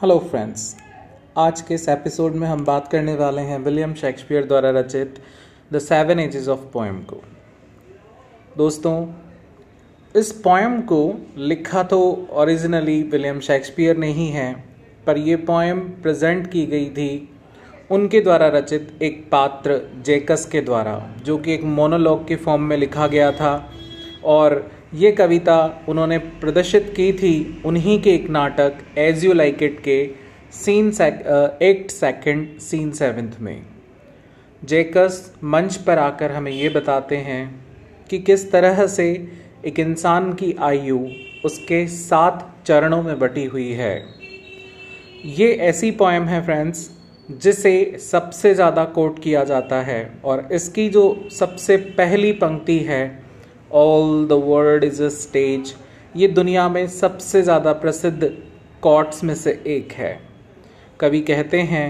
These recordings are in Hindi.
हेलो फ्रेंड्स आज के इस एपिसोड में हम बात करने वाले हैं विलियम शेक्सपियर द्वारा रचित the seven ages of poem को। दोस्तों, इस पोएम को लिखा तो ओरिजिनली विलियम शेक्सपियर ने ही है, पर यह पोएम प्रेजेंट की गई थी उनके द्वारा रचित एक पात्र जेकस के द्वारा, जो कि एक मोनोलॉग के फॉर्म में लिखा गया था, और ये कविता उन्होंने प्रदर्शित की थी उन्हीं के एक नाटक एज यू लाइक इट के scene act second scene seventh में। जेकस मंच पर आकर हमें ये बताते हैं कि किस तरह से एक इंसान की आयु उसके सात चरणों में बटी हुई है। ये ऐसी पोएम है फ्रेंड्स जिसे सबसे ज़्यादा कोट किया जाता है और इसकी जो सबसे पहली पंक्ति है all the world is a stage ये दुनिया में सबसे ज़्यादा प्रसिद्ध कॉट्स में से एक है। कवि कहते हैं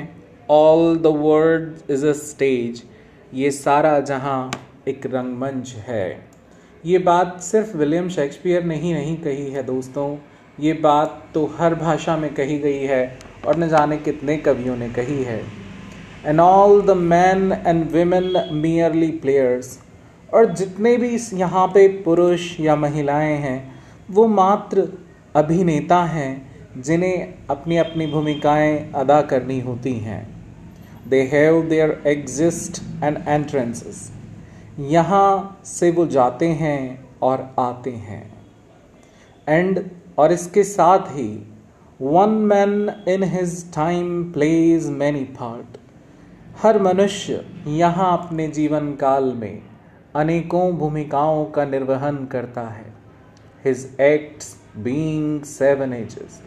all the world is a stage ये सारा जहाँ एक रंगमंच है। ये बात सिर्फ़ विलियम शेक्सपियर ने ही नहीं कही है, दोस्तों। ये बात तो हर भाषा में कही गई है और न जाने कितने कवियों ने कही है। And all the man and women merely players और जितने भी यहाँ पे पुरुष या महिलाएँ हैं, वो मात्र अभिनेता हैं, जिन्हें अपनी अपनी भूमिकाएँ अदा करनी होती हैं। They have their exist and entrances यहाँ से वो जाते हैं और आते हैं। एंड और इसके साथ ही one man in his time plays many part हर मनुष्य यहाँ अपने जीवन काल में अनेकों भूमिकाओं का निर्वहन करता है। His acts being seven ages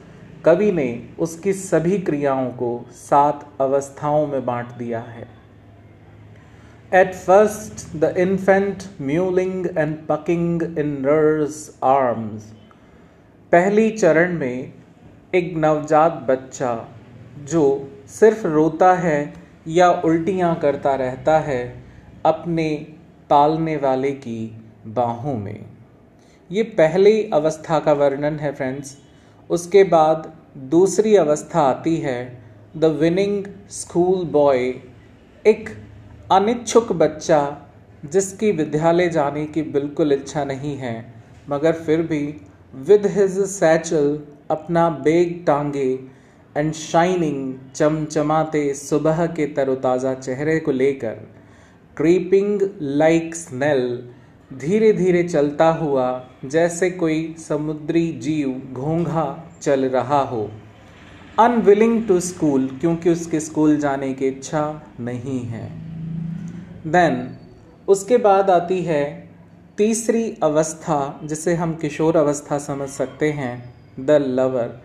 कवि ने उसकी सभी क्रियाओं को सात अवस्थाओं में बांट दिया है। At first the infant mewling and puking in nurse arms पहली चरण में एक नवजात बच्चा, जो सिर्फ़ रोता है या उल्टियाँ करता रहता है, अपने पालने वाले की बाहों में। ये पहली अवस्था का वर्णन है फ्रेंड्स उसके बाद दूसरी अवस्था आती है द विनिंग स्कूल बॉय एक अनिच्छुक बच्चा जिसकी विद्यालय जाने की बिल्कुल इच्छा नहीं है, मगर फिर भी विद हिज सैचल अपना बेग टांगे एंड शाइनिंग चमचमाते सुबह के तरोताज़ा चेहरे को लेकर। क्रीपिंग लाइक स्नेल धीरे धीरे चलता हुआ, जैसे कोई समुद्री जीव घोंघा चल रहा हो। अनविलिंग टू स्कूल क्योंकि उसके स्कूल जाने की इच्छा नहीं है। देन उसके बाद आती है तीसरी अवस्था, जिसे हम किशोर अवस्था समझ सकते हैं द लवर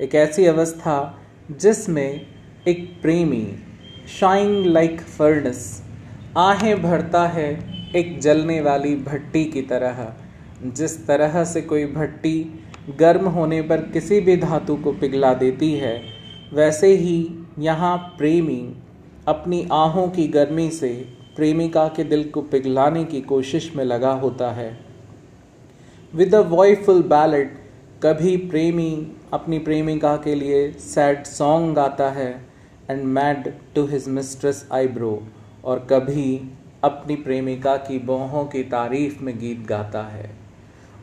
एक ऐसी अवस्था जिसमें एक प्रेमी शाइंग लाइक फर्नस आहें भरता है एक जलने वाली भट्टी की तरह। जिस तरह से कोई भट्टी गर्म होने पर किसी भी धातु को पिघला देती है, वैसे ही यहाँ प्रेमी अपनी आहों की गर्मी से प्रेमिका के दिल को पिघलाने की कोशिश में लगा होता है। विद अ वॉयफुल बैलेट कभी प्रेमी अपनी प्रेमिका के लिए सैड सॉन्ग गाता है and made to his mistress eyebrow और कभी अपनी प्रेमिका की बोहों की तारीफ़ में गीत गाता है।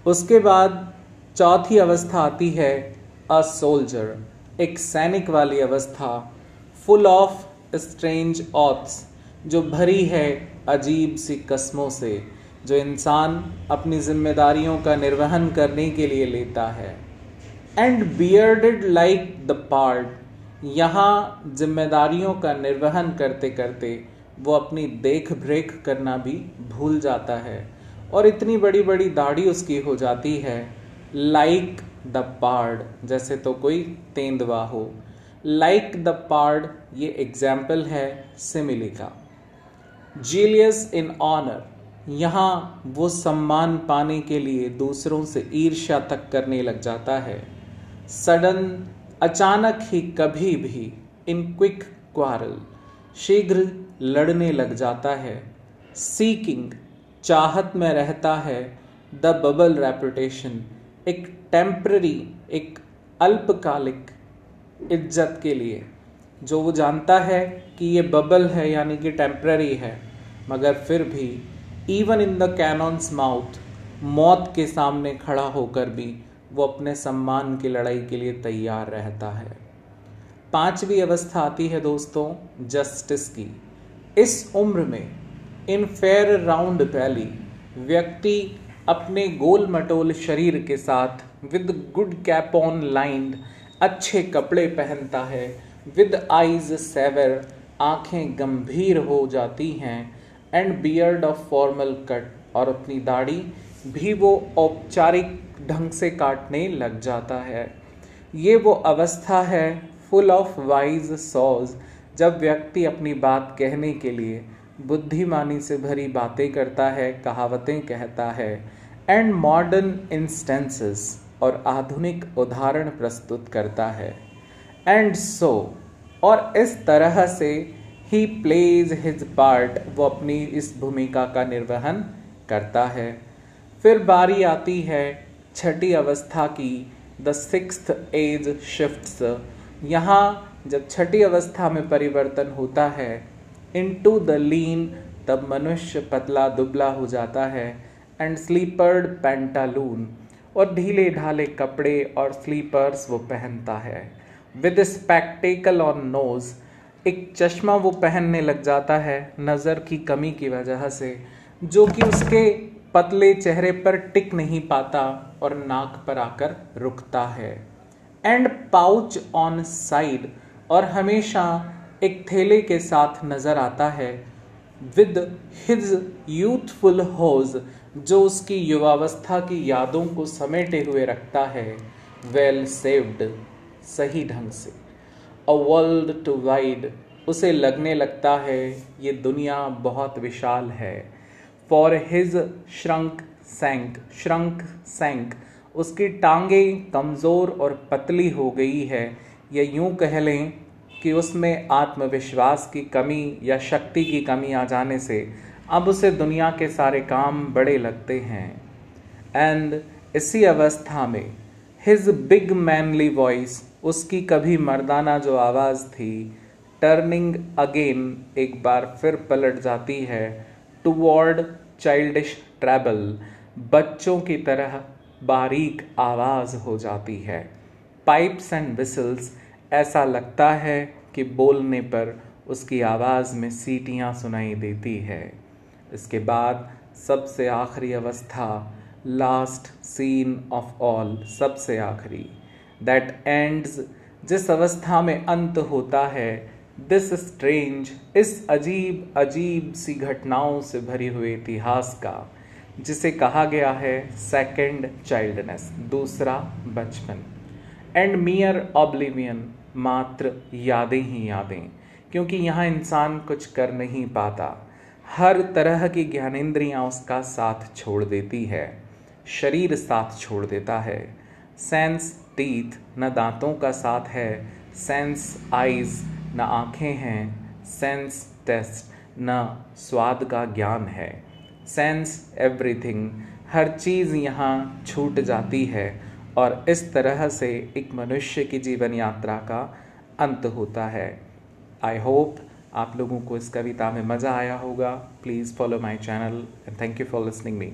उसके बाद चौथी अवस्था आती है अ सोल्जर, एक सैनिक वाली अवस्था, फुल ऑफ़ स्ट्रेंज ऑथ्स, जो भरी है अजीब सी कस्मों से, जो इंसान अपनी जिम्मेदारियों का निर्वहन करने के लिए लेता है। And bearded like the part यहाँ जिम्मेदारियों का निर्वहन करते करते वो अपनी देख रेख करना भी भूल जाता है और इतनी बड़ी बड़ी दाढ़ी उसकी हो जाती है लाइक द पार्ड जैसे तो कोई तेंदवा हो। लाइक द पार्ड ये एग्ज़ाम्पल है सिमिली का। जीलियस इन ऑनर यहाँ वो सम्मान पाने के लिए दूसरों से ईर्ष्या तक करने लग जाता है। सडन अचानक ही कभी भी इन क्विक क्वारल शीघ्र लड़ने लग जाता है। सीकिंग चाहत में रहता है। द बबल रेपुटेशन एक टेम्प्ररी एक अल्पकालिक इज़्ज़त के लिए। जो वो जानता है कि ये बबल है, यानी कि टेम्प्ररी है, मगर फिर भी even in the cannon's mouth मौत के सामने खड़ा होकर भी, वो अपने सम्मान की लड़ाई के लिए तैयार रहता है। पांचवी अवस्था आती है दोस्तों, जस्टिस की। इस उम्र में, इन फेयर राउंड वैली व्यक्ति अपने गोल मटोल शरीर के साथ with good cap on lined अच्छे कपड़े पहनता है विद आईज सेवर आँखें गंभीर हो जाती हैं and beard of formal cut और अपनी दाढ़ी भी वो औपचारिक ढंग से काटने लग जाता है। ये वो अवस्था है फुल ऑफ़ वाइज सॉज जब व्यक्ति अपनी बात कहने के लिए बुद्धिमानी से भरी बातें करता है कहावतें कहता है एंड मॉडर्न इंस्टेंसेस और आधुनिक उदाहरण प्रस्तुत करता है। एंड सो so, और इस तरह से ही प्लेज हिज पार्ट वो अपनी इस भूमिका का निर्वहन करता है। फिर बारी आती है छठी अवस्था की द सिक्स एज शिफ्ट्स यहाँ जब छठी अवस्था में परिवर्तन होता है इन टू द लीन तब मनुष्य पतला दुबला हो जाता है एंड स्लीपर्ड पेंटालून और ढीले ढाले कपड़े और स्लीपर्स वो पहनता है। विद स्पेक्टेकल ऑन नोज़ एक चश्मा वो पहनने लग जाता है, नज़र की कमी की वजह से, जो कि उसके पतले चेहरे पर टिक नहीं पाता और नाक पर आकर रुकता है। एंड पाउच ऑन साइड और हमेशा एक थैले के साथ नज़र आता है विद हिज यूथफुल होज जो उसकी युवावस्था की यादों को समेटे हुए रखता है वेल सेव्ड सही ढंग से। अ वर्ल्ड टू वाइड उसे लगने लगता है, ये दुनिया बहुत विशाल है। For his shrunk shank shrunk shank उसकी टांगें कमज़ोर और पतली हो गई है। या यूँ कह लें कि उसमें आत्मविश्वास की कमी या शक्ति की कमी आ जाने से अब उसे दुनिया के सारे काम बड़े लगते हैं। एंड इसी अवस्था में हिज बिग मैनली वॉइस उसकी कभी मर्दाना जो आवाज़ थी टर्निंग अगेन एक बार फिर पलट जाती है टूवर्ड चाइल्डिश ट्रैबल बच्चों की तरह बारीक आवाज़ हो जाती है। पाइप्स एंड विसल्स ऐसा लगता है कि बोलने पर उसकी आवाज़ में सीटियाँ सुनाई देती है। इसके बाद सबसे आखिरी अवस्था लास्ट सीन ऑफ़ ऑल सबसे आखिरी। दैट एंड्स जिस अवस्था में अंत होता है दिस स्ट्रेंज इस अजीब अजीब सी घटनाओं से भरी हुए इतिहास का। जिसे कहा गया है सेकेंड चाइल्डनेस दूसरा बचपन। एंड मियर ऑब्लिवियन मात्र यादें ही यादें, क्योंकि यहाँ इंसान कुछ कर नहीं पाता। हर तरह की ज्ञानेन्द्रियाँ उसका साथ छोड़ देती है, शरीर साथ छोड़ देता है। सेंस टीथ न दांतों का साथ है सेंस आइज़ न आँखें हैं सेंस टेस्ट न स्वाद का ज्ञान है। सेंस एवरीथिंग हर चीज़ यहाँ छूट जाती है और इस तरह से एक मनुष्य की जीवन यात्रा का अंत होता है। आई होप आप लोगों को इस कविता में मज़ा आया होगा। Please follow my channel and thank you for listening me